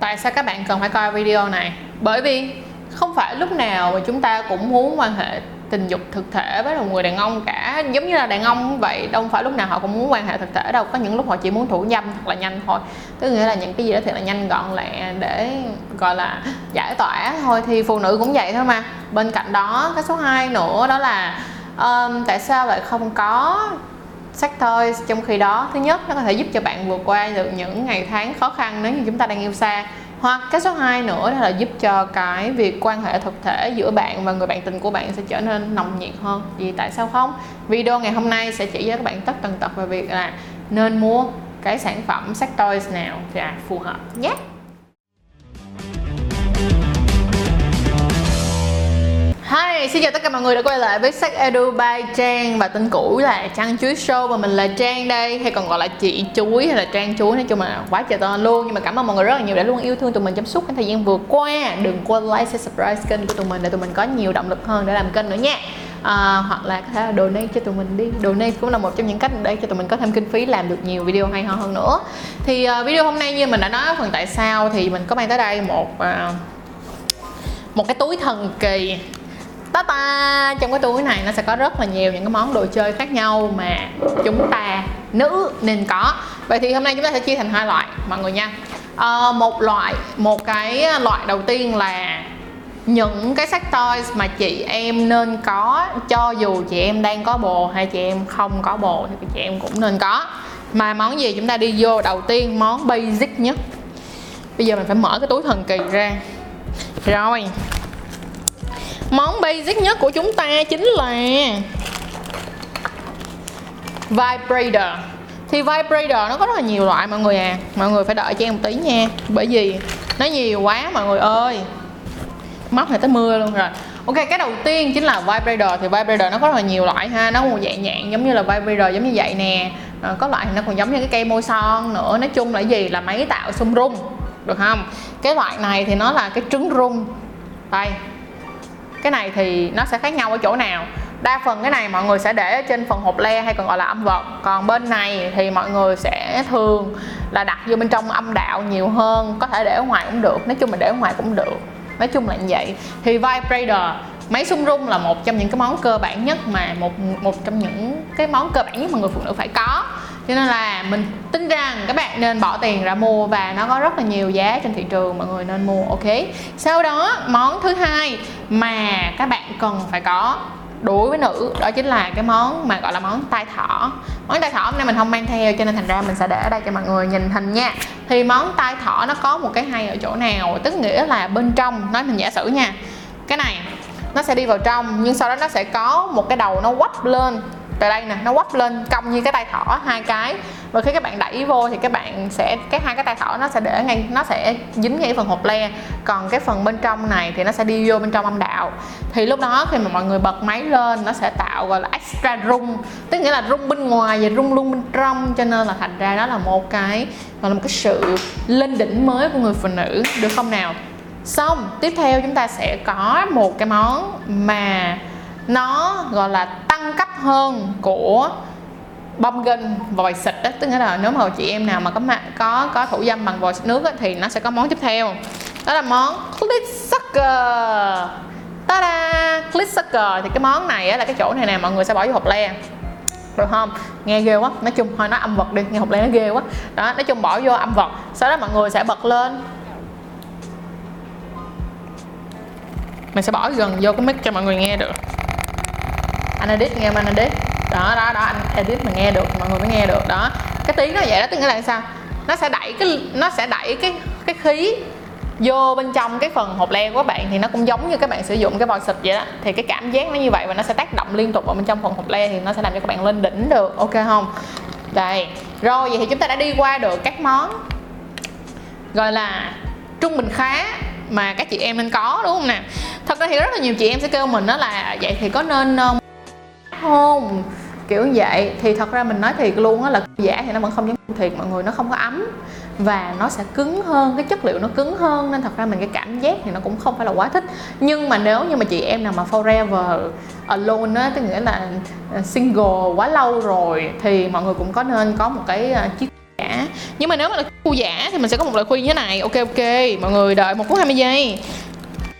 tại sao các bạn cần phải coi video này? Bởi vì không phải lúc nào mà chúng ta cũng muốn quan hệ tình dục thực thể với một người đàn ông cả. Giống như là đàn ông vậy đâu phải lúc nào họ cũng muốn quan hệ thực thể đâu. Có những lúc họ chỉ muốn thủ dâm thật là nhanh thôi. Tức nghĩa là những cái gì đó thì là nhanh gọn lẹ để gọi là giải tỏa thôi. Thì phụ nữ cũng vậy thôi mà. Bên cạnh đó cái số 2 nữa đó là um, tại sao lại không có Sách toys trong khi đó, thứ nhất, nó có thể giúp cho bạn vượt qua được những ngày tháng khó khăn nếu như chúng ta đang yêu xa. Hoặc cái số 2 nữa đó là giúp cho cái việc quan hệ thực thể giữa bạn và người bạn tình của bạn sẽ trở nên nồng nhiệt hơn. Vì tại sao không? Video ngày hôm nay sẽ chỉ cho các bạn tất tần tật về việc là nên mua cái sản phẩm sex toys nào là phù hợp nhé. yeah. Hi, xin chào tất cả mọi người đã quay lại với sách Edu by Trang và tên cũ là Trang Chuối Show và mình là Trang đây. Hay còn gọi là chị Chuối hay là Trang Chuối nói chung là quá trời tên luôn. Nhưng mà cảm ơn mọi người rất là nhiều đã luôn yêu thương tụi mình trong suốt cái thời gian vừa qua. Đừng quên like, share, subscribe kênh của tụi mình để tụi mình có nhiều động lực hơn để làm kênh nữa nha. À, hoặc là có thể là donate cho tụi mình đi. Donate cũng là một trong những cách để cho tụi mình có thêm kinh phí làm được nhiều video hay ho hơn nữa. Thì uh, video hôm nay như mình đã nói phần tại sao thì mình có mang tới đây một uh, một cái túi thần kỳ ta ta trong cái túi này nó sẽ có rất là nhiều những cái món đồ chơi khác nhau mà chúng ta nữ nên có. Vậy thì hôm nay chúng ta sẽ chia thành hai loại mọi người nha. À, một loại một cái loại đầu tiên là những cái sách toys mà chị em nên có cho dù chị em đang có bồ hay chị em không có bồ thì chị em cũng nên có. Mà món gì chúng ta đi vô đầu tiên món basic nhất? Bây giờ mình phải mở cái túi thần kỳ ra. Rồi món basic nhất của chúng ta chính là vibrator. Thì vibrator nó có rất là nhiều loại mọi người à. Mọi người phải đợi cho em một tí nha. Bởi vì nó nhiều quá mọi người ơi. Móc này tới mưa luôn rồi. Ok cái đầu tiên chính là vibrator. Thì vibrator nó có rất là nhiều loại ha. Nó một dạng nhạn giống như là vibrator giống như vậy nè. À, có loại thì nó còn giống như cái cây môi son nữa. Nói chung là gì? Là máy tạo xung rung. Được không? Cái loại này thì nó là cái trứng rung. Đây cái này thì nó sẽ khác nhau ở chỗ nào? Đa phần cái này mọi người sẽ để trên phần hộp le hay còn gọi là âm vật còn bên này thì mọi người sẽ thường là đặt vô bên trong âm đạo nhiều hơn. Có thể để ở ngoài cũng được, nói chung là để ở ngoài cũng được. Nói chung là như vậy. Thì vibrator, máy xung rung là một trong những cái món cơ bản nhất mà, một một trong những cái món cơ bản nhất mà người phụ nữ phải có cho nên là mình tin rằng các bạn nên bỏ tiền ra mua và nó có rất là nhiều giá trên thị trường, mọi người nên mua, ok? Sau đó, món thứ hai mà các bạn cần phải có đối với nữ, đó chính là cái món mà gọi là món tai thỏ. Món tai thỏ hôm nay mình không mang theo cho nên thành ra mình sẽ để ở đây cho mọi người nhìn hình nha. Thì món tai thỏ nó có một cái hay ở chỗ nào? Tức nghĩa là bên trong, nói mình giả sử nha. Cái này, nó sẽ đi vào trong, nhưng sau đó nó sẽ có một cái đầu nó quắp lên từ đây nè, nó quắp lên cong như cái tay thỏ, hai cái. Và khi các bạn đẩy vô thì các bạn sẽ, cái hai cái tay thỏ nó sẽ để ngay, nó sẽ dính ngay phần hộp le. Còn cái phần bên trong này thì nó sẽ đi vô bên trong âm đạo. Thì lúc đó khi mà mọi người bật máy lên, nó sẽ tạo, gọi là, extra rung tức nghĩa là rung bên ngoài và rung luôn bên trong. Cho nên là thành ra đó là một cái, gọi là một cái sự lên đỉnh mới của người phụ nữ. Được không nào? Xong, tiếp theo chúng ta sẽ có một cái món mà nó, gọi là tăng cấp hơn của bông gân vòi xịt đó tức là nếu mà chị em nào mà có có có thủ dâm bằng vòi xịt nước đó, thì nó sẽ có món tiếp theo. Đó là món clit sucker. Ta-da! Clit sucker. Thì cái món này á, là cái chỗ này nè mọi người sẽ bỏ vô hộp le. Được không? Nghe ghê quá. Nói chung thôi nó âm vật đi. Nghe hộp le nó ghê quá. Đó nói chung bỏ vô âm vật. Sau đó mọi người sẽ bật lên. Mình sẽ bỏ gần vô cái mic cho mọi người nghe được anh edit nghe anh edit đó đó đó, anh edit mà nghe được, mọi người mới nghe được. Đó, cái tiếng nó vậy đó, tức nghĩa là sao? Nó sẽ đẩy cái, nó sẽ đẩy cái cái khí vô bên trong cái phần hộp le của các bạn thì nó cũng giống như các bạn sử dụng cái vòi xịt vậy đó. Thì cái cảm giác nó như vậy và nó sẽ tác động liên tục vào bên trong phần hộp le thì nó sẽ làm cho các bạn lên đỉnh được, ok không? Đây, rồi, vậy thì chúng ta đã đi qua được các món gọi là trung bình khá mà các chị em nên có, đúng không nè? Thật ra thì rất là nhiều chị em sẽ kêu mình đó là, vậy thì có nên không? Kiểu như vậy. Thì thật ra mình nói thiệt luôn á là giả thì nó vẫn không giống thiệt mọi người nó không có ấm và nó sẽ cứng hơn cái chất liệu nó cứng hơn nên thật ra mình cái cảm giác thì nó cũng không phải là quá thích. Nhưng mà nếu như mà chị em nào mà forever alone á tức nghĩa là à, single quá lâu rồi thì mọi người cũng có nên có một cái à, chiếc giả. Nhưng mà nếu mà là khu giả thì mình sẽ có một lời khuyên như thế này. Ok ok. Mọi người đợi một phút 20 giây.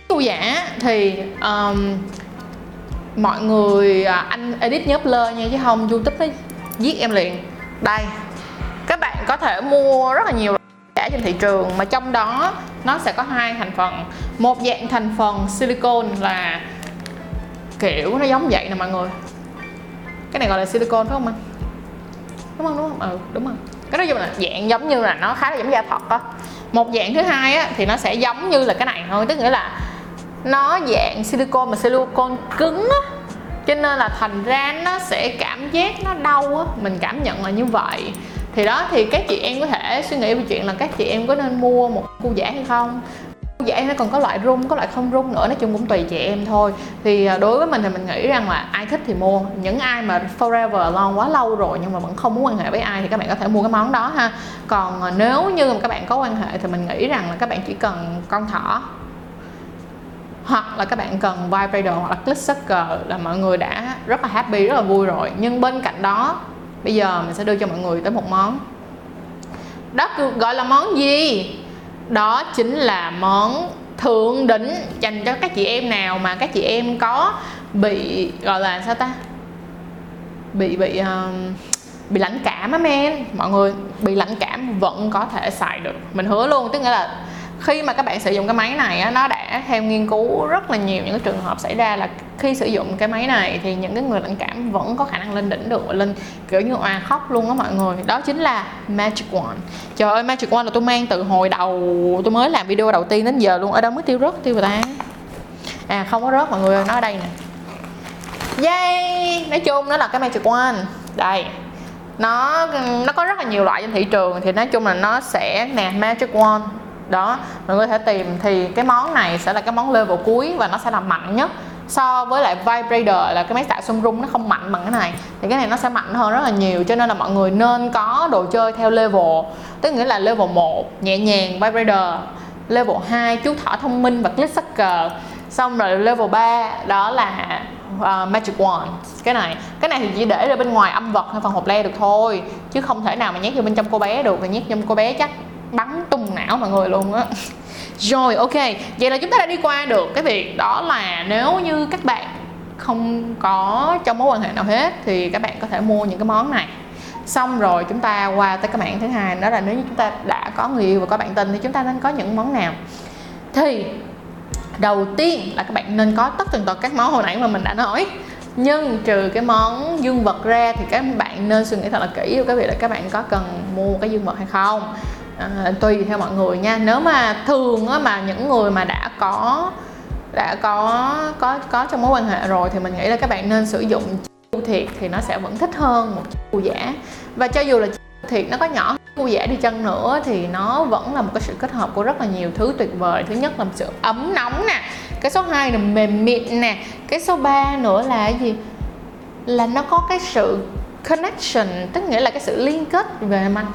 Khu giả thì um, mọi người à, anh edit nhớ blur nha, chứ không youtube nó giết em liền. Đây, các bạn có thể mua rất là nhiều giả trên thị trường, mà trong đó nó sẽ có hai thành phần. Một dạng thành phần silicon là kiểu nó giống vậy nè mọi người. Cái này gọi là silicon phải không anh? Đúng không đúng không? Ừ đúng rồi. Cái nói chung là dạng giống như là nó khá là giống da thật á. Một dạng thứ hai á, thì nó sẽ giống như là cái này thôi, tức nghĩa là nó dạng silicon mà silicon cứng á. Cho nên là thành ra nó sẽ cảm giác nó đau á. Mình cảm nhận là như vậy. Thì đó, thì các chị em có thể suy nghĩ về chuyện là các chị em có nên mua một cu giả hay không? Cu giả nó còn có loại rung, có loại không rung nữa, nói chung cũng tùy chị em thôi. Thì à, đối với mình thì mình nghĩ rằng là ai thích thì mua. Những ai mà forever long quá lâu rồi nhưng mà vẫn không muốn quan hệ với ai thì các bạn có thể mua cái món đó ha. Còn à, nếu như mà các bạn có quan hệ thì mình nghĩ rằng là các bạn chỉ cần con thỏ hoặc là các bạn cần vibrator hoặc là click sucker là mọi người đã rất là happy rất là vui rồi. Nhưng bên cạnh đó bây giờ mình sẽ đưa cho mọi người tới một món. Đó gọi là món gì? Đó chính là món thượng đỉnh. Dành cho các chị em nào mà các chị em có bị gọi là sao ta? Bị bị uh, bị lãnh cảm á men. Mọi người bị lãnh cảm vẫn có thể xài được. Mình hứa luôn tức nghĩa là khi mà các bạn sử dụng cái máy này á, nó đã theo nghiên cứu rất là nhiều những cái trường hợp xảy ra là khi sử dụng cái máy này thì những cái người lãnh cảm vẫn có khả năng lên đỉnh được lên kiểu như òa khóc luôn á mọi người. Đó chính là Magic Wand. Trời ơi Magic Wand là tôi mang từ hồi đầu tôi mới làm video đầu tiên đến giờ luôn. Ở đâu mới tiêu rớt tiêu rồi ta? À không có rớt mọi người ơi nó ở đây nè. Yay! Nói chung nó là cái Magic Wand. Đây. Nó nó có rất là nhiều loại trên thị trường Thì nói chung là nó sẽ nè Magic Wand đó mọi người có thể tìm thì cái món này sẽ là cái món level cuối và nó sẽ là mạnh nhất. So với lại vibrator là cái máy tạo xung rung nó không mạnh bằng cái này. Thì cái này nó sẽ mạnh hơn rất là nhiều cho nên là mọi người nên có đồ chơi theo level. Tức nghĩa là level 1 nhẹ nhàng vibrator. Level 2 chú thỏ thông minh và click sucker. Xong rồi level 3 đó là uh, magic wand. Cái này cái này thì chỉ để ra bên ngoài âm vật hay phần hộp le được thôi chứ không thể nào mà nhét vô bên trong cô bé được. Và nhét trong cô bé chắc bắn tung não mọi người luôn á. Rồi, ok, vậy là chúng ta đã đi qua được cái việc đó là nếu như các bạn không có trong mối quan hệ nào hết thì các bạn có thể mua những cái món này. Xong rồi chúng ta qua tới cái mảng thứ hai, đó là nếu như chúng ta đã có người yêu và có bạn tình thì chúng ta nên có những món nào? Thì, đầu tiên là các bạn nên có tất tần tật các món hồi nãy mà mình đã nói. Nhưng trừ cái món dương vật ra thì các bạn nên suy nghĩ thật là kỹ cái việc là các bạn có cần mua cái dương vật hay không à, tùy theo mọi người nha. Nếu mà thường á, mà những người mà đã có đã có có có trong mối quan hệ rồi thì mình nghĩ là các bạn nên sử dụng chu thiệt thì nó sẽ vẫn thích hơn một chu giả. Và cho dù là thiệt nó có nhỏ chu giả đi chăng nữa thì nó vẫn là một cái sự kết hợp của rất là nhiều thứ tuyệt vời. Thứ nhất là một sự ấm nóng nè cái số 2 là mềm mịn nè cái số 3 nữa là cái gì? Là nó có cái sự connection tức nghĩa là cái sự liên kết về mặt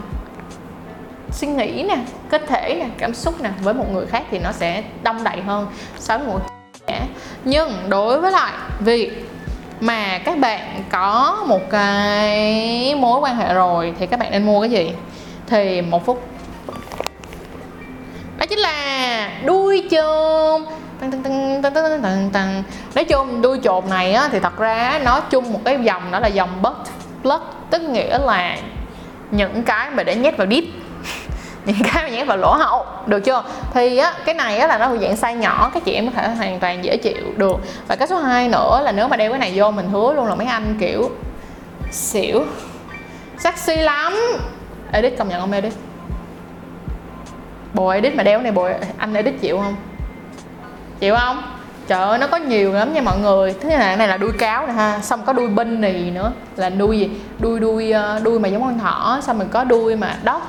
suy nghĩ nè cơ thể nè cảm xúc nè với một người khác thì nó sẽ đông đầy hơn so với một trẻ. Nhưng đối với lại việc mà các bạn có một cái mối quan hệ rồi thì các bạn nên mua cái gì? Thì một phút. Đó chính là đuôi chôm. Tăng tăng tăng tăng tăng tăng tăng nói chung đuôi chồn này á, thì thật ra nó chung một cái dòng đó là dòng butt plug tức nghĩa là những cái mà để nhét vào deep. những cái mà nhét vào lỗ hậu được chưa? Thì á, cái này á là nó dạng size nhỏ các chị em có thể hoàn toàn dễ chịu được. Và cái số 2 nữa là nếu mà đeo cái này vô mình hứa luôn là mấy anh, kiểu, xỉu. Sexy lắm. Edit công nhận không edit? Bồ edit mà đeo này bồ anh edit chịu không? Chịu không? Trời ơi, nó có nhiều lắm nha mọi người. Thứ này này là đuôi cáo nè ha, xong có đuôi bên nì nữa, là đuôi gì? Đuôi đuôi ờ, đuôi mà giống con thỏ, xong mình có đuôi mà dog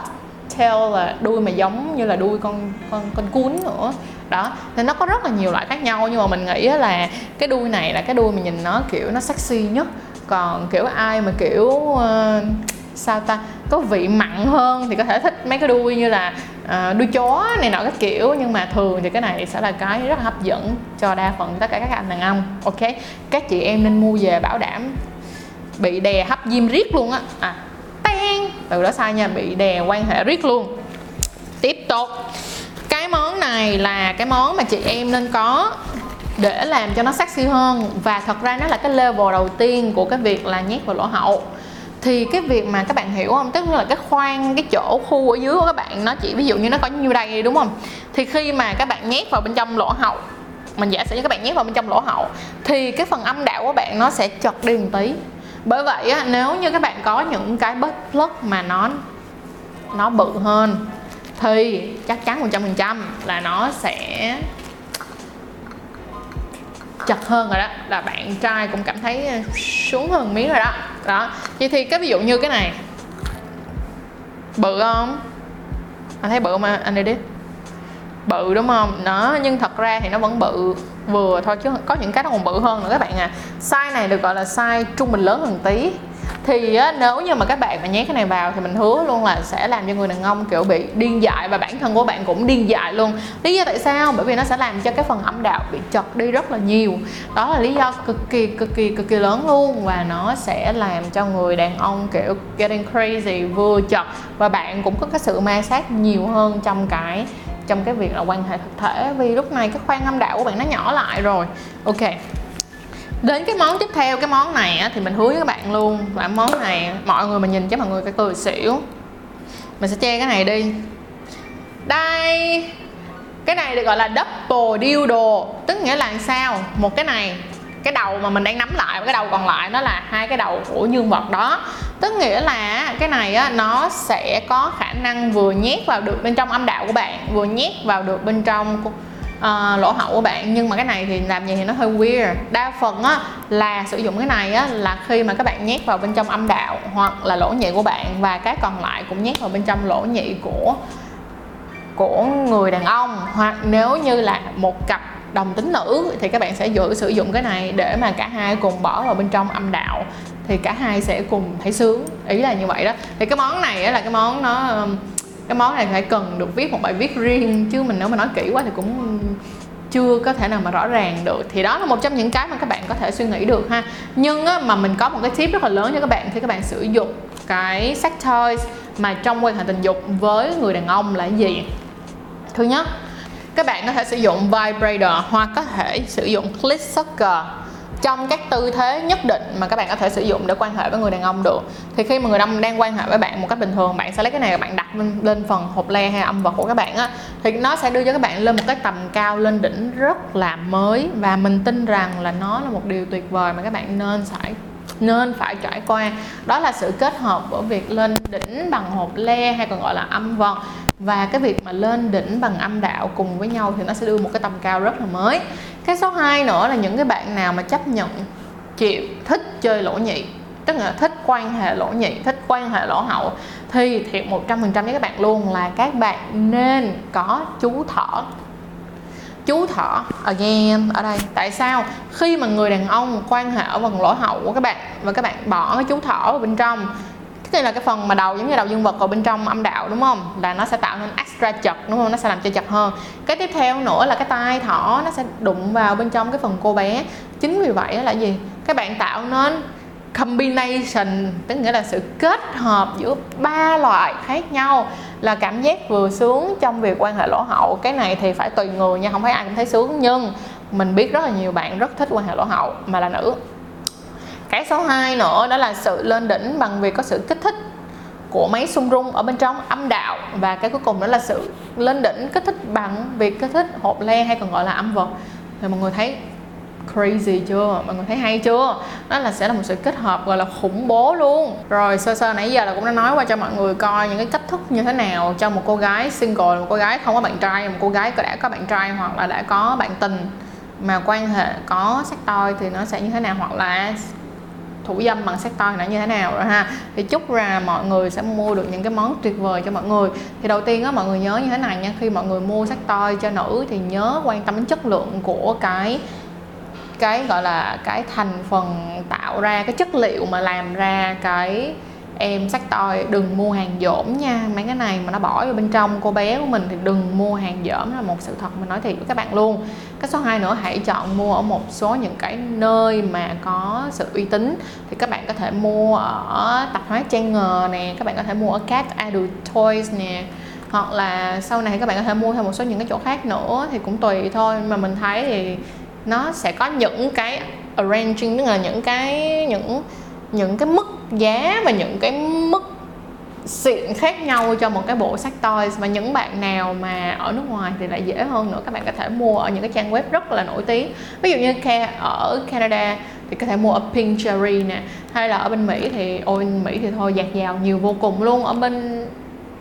tail là đuôi mà giống như là đuôi con con con cuốn nữa. Đó nên nó có rất là nhiều loại khác nhau nhưng mà mình nghĩ là cái đuôi này là cái đuôi mà nhìn nó kiểu nó sexy nhất. Còn kiểu ai mà kiểu uh, sao ta có vị mặn hơn thì có thể thích mấy cái đuôi như là uh, đuôi chó này nọ các kiểu. Nhưng mà thường thì cái này sẽ là cái rất là hấp dẫn cho đa phần tất cả các anh đàn ông ok? Các chị em nên mua về bảo đảm bị đè hấp diêm riết luôn á. À từ đó sai nha, bị đè quan hệ riết luôn. Tiếp tục. Cái món này là cái món mà chị em nên có để làm cho nó sexy hơn. Và thật ra nó là cái level đầu tiên của cái việc là nhét vào lỗ hậu. Thì cái việc mà các bạn hiểu không? Tức là cái khoang, cái chỗ khu ở dưới của các bạn nó chỉ, ví dụ như nó có như đây, đúng không? Thì khi mà các bạn nhét vào bên trong lỗ hậu, mình giả sử như các bạn nhét vào bên trong lỗ hậu, thì cái phần âm đạo của bạn nó sẽ chật đi một tí bởi vậy á, nếu như các bạn có những cái bớt plug mà nó nó bự hơn thì chắc chắn 100% là nó sẽ chặt hơn rồi đó. Là bạn trai cũng cảm thấy à, xuống hơn miếng rồi đó. Đó vậy thì cái ví dụ như cái này bự không? Anh thấy bự mà anh đi đi bự đúng không? Nó nhưng thật ra thì nó vẫn bự. Vừa thôi chứ có những cái nó còn bự hơn nữa các bạn à. Size này được gọi là size trung bình lớn hơn tí. Thì á, nếu như mà các bạn mà nhét cái này vào thì mình hứa luôn là sẽ làm cho người đàn ông kiểu bị điên dại và bản thân của bạn cũng điên dại luôn. Lý do tại sao? Bởi vì nó sẽ làm cho cái phần âm đạo bị chật đi rất là nhiều. Đó là lý do cực kỳ cực kỳ cực kỳ lớn luôn. Và nó sẽ làm cho người đàn ông kiểu getting crazy vừa chật. Và bạn cũng có cái sự ma sát nhiều hơn trong cái trong cái việc là quan hệ thực thể vì lúc này cái khoang âm đạo của bạn nó nhỏ lại rồi. Ok. Đến cái món tiếp theo cái món này á, thì mình hứa với các bạn luôn là món này mọi người mà nhìn cho mọi người cái cười xỉu. Mình sẽ che cái này đi. Đây cái này được gọi là double dildo tức nghĩa là sao? Một cái này cái đầu mà mình đang nắm lại và cái đầu còn lại nó là hai cái đầu của dương vật đó. Tức nghĩa là cái này á, nó sẽ có khả năng vừa nhét vào được bên trong âm đạo của bạn vừa nhét vào được bên trong uh, lỗ hậu của bạn. Nhưng mà cái này thì làm gì thì nó hơi weird. Đa phần á là sử dụng cái này á là khi mà các bạn nhét vào bên trong âm đạo hoặc là lỗ nhị của bạn và cái còn lại cũng nhét vào bên trong lỗ nhị của của người đàn ông. Hoặc nếu như là một cặp đồng tính nữ thì các bạn sẽ giữ sử dụng cái này để mà cả hai cùng bỏ vào bên trong âm đạo thì cả hai sẽ cùng thấy sướng ý là như vậy đó. Thì cái món này là cái món nó cái món này phải cần được viết một bài viết riêng chứ mình nếu mà nói kỹ quá thì cũng chưa có thể nào mà rõ ràng được. Thì đó là một trong những cái mà các bạn có thể suy nghĩ được ha. Nhưng á, mà mình có một cái tip rất là lớn cho các bạn khi các bạn sử dụng cái sex toys mà trong quan hệ tình dục với người đàn ông là gì? Thứ nhất các bạn có thể sử dụng vibrator hoặc có thể sử dụng clit sucker. Trong các tư thế nhất định mà các bạn có thể sử dụng để quan hệ với người đàn ông được. Thì khi mà người đàn ông đang quan hệ với bạn một cách bình thường bạn sẽ lấy cái này và bạn đặt lên, lên phần hộp le hay âm vật của các bạn á thì nó sẽ đưa cho các bạn lên một cái tầm cao lên đỉnh rất là mới. Và mình tin rằng là nó là một điều tuyệt vời mà các bạn nên phải nên phải trải qua. Đó là sự kết hợp của việc lên đỉnh bằng hộp le hay còn gọi là âm vật và cái việc mà lên đỉnh bằng âm đạo cùng với nhau thì nó sẽ đưa một cái tầm cao rất là mới. Cái số 2 nữa là những cái bạn nào mà chấp nhận, chịu, thích chơi lỗ nhị, tức là thích quan hệ lỗ nhị, thích quan hệ lỗ hậu, thì thiệt 100% với các bạn luôn là các bạn nên có chú thỏ. Chú thỏ, again, ở đây. Tại sao? Khi mà người đàn ông quan hệ ở vòng lỗ hậu của các bạn và các bạn bỏ cái chú thỏ vào bên trong cái là cái phần mà đầu giống như đầu dương vật ở bên trong âm đạo, đúng không? Là nó sẽ tạo nên extra chật, đúng không? Nó sẽ làm cho chật hơn. Cái tiếp theo nữa là cái tai thỏ, nó sẽ đụng vào bên trong cái phần cô bé. Chính vì vậy là gì? Các bạn tạo nên combination, tức nghĩa là sự kết hợp giữa ba loại khác nhau. Là cảm giác vừa sướng trong việc quan hệ lỗ hậu. Cái này thì phải tùy người nha, không phải ai cũng thấy sướng. Nhưng mình biết rất là nhiều bạn rất thích quan hệ lỗ hậu, mà là nữ cái số 2 nữa đó là sự lên đỉnh bằng việc có sự kích thích của máy xung rung ở bên trong âm đạo. Và cái cuối cùng đó là sự lên đỉnh kích thích bằng việc kích thích hộp le hay còn gọi là âm vật. Thì mọi người thấy crazy chưa? Mọi người thấy hay chưa? Đó là sẽ là một sự kết hợp gọi là khủng bố luôn. Rồi sơ sơ nãy giờ là cũng đã nói qua cho mọi người coi những cái cách thức như thế nào cho một cô gái single, một cô gái không có bạn trai, một cô gái đã có bạn trai hoặc là đã có bạn tình mà quan hệ có sắc toi thì nó sẽ như thế nào? Hoặc là thủ dâm bằng sắc toy nó như thế nào rồi ha. Thì chúc là mọi người sẽ mua được những cái món tuyệt vời cho mọi người. Thì đầu tiên á, mọi người nhớ như thế này nha, khi mọi người mua sắc toy cho nữ thì nhớ quan tâm đến chất lượng của cái cái gọi là cái thành phần tạo ra, cái chất liệu mà làm ra cái em sắc toi đừng mua hàng dỗm nha, mấy cái này mà nó bỏ vào bên trong cô bé của mình thì đừng mua hàng dỗm là một sự thật mình nói thiệt với các bạn luôn cái số 2 nữa, hãy chọn mua ở một số những cái nơi mà có sự uy tín. Thì các bạn có thể mua ở tạp hóa Trang Ngờ nè, các bạn có thể mua ở các Adult Toys nè. Hoặc là sau này các bạn có thể mua thêm một số những cái chỗ khác nữa thì cũng tùy thôi. Mà mình thấy thì nó sẽ có những cái arranging, tức là những cái, những những cái mức giá và những cái xịn khác nhau cho một cái bộ sách toys và những bạn nào mà ở nước ngoài thì lại dễ hơn nữa. Các bạn có thể mua ở những cái trang web rất là nổi tiếng. Ví dụ như ở Canada thì có thể mua ở Pink Cherry nè, hay là ở bên Mỹ thì, ôi, Mỹ thì thôi, dạt dào nhiều vô cùng luôn. Ở bên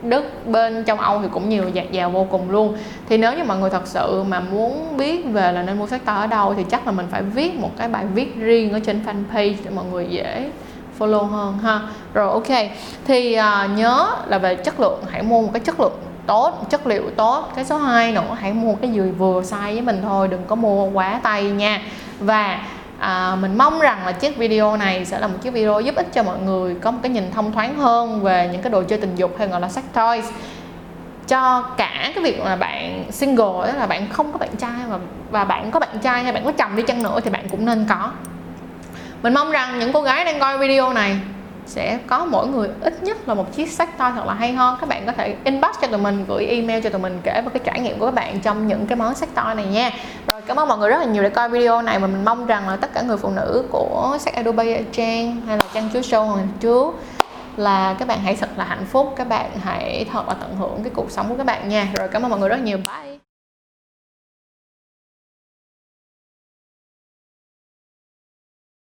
Đức, bên trong Âu thì cũng nhiều dạt dào vô cùng luôn. Thì nếu như mọi người thật sự mà muốn biết về là nên mua sách to ở đâu thì chắc là mình phải viết một cái bài viết riêng ở trên fanpage để mọi người dễ follow hơn ha. Rồi ok. Thì à, nhớ là về chất lượng hãy mua một cái chất lượng tốt chất liệu tốt. Cái số 2 nữa hãy mua cái vừa vừa size với mình thôi đừng có mua quá tay nha. Và à, mình mong rằng là chiếc video này sẽ là một chiếc video giúp ích cho mọi người có một cái nhìn thông thoáng hơn về những cái đồ chơi tình dục hay gọi là sex toys. Cho cả cái việc là bạn single tức là bạn không có bạn trai và và bạn có bạn trai hay bạn có chồng đi chăng nữa thì bạn cũng nên có mình mong rằng những cô gái đang coi video này sẽ có mỗi người ít nhất là một chiếc sách toy thật là hay ho. Các bạn có thể inbox cho tụi mình, gửi email cho tụi mình kể về cái trải nghiệm của các bạn trong những cái món sách toy này nha. Rồi, cảm ơn mọi người rất là nhiều để coi video này mà mình mong rằng là tất cả người phụ nữ của sách Adobe Trang hay là Trang Chúa Show Hoàng Chúa là các bạn hãy thật là hạnh phúc, các bạn hãy thật là tận hưởng cái cuộc sống của các bạn nha. Rồi, cảm ơn mọi người rất nhiều. Bye!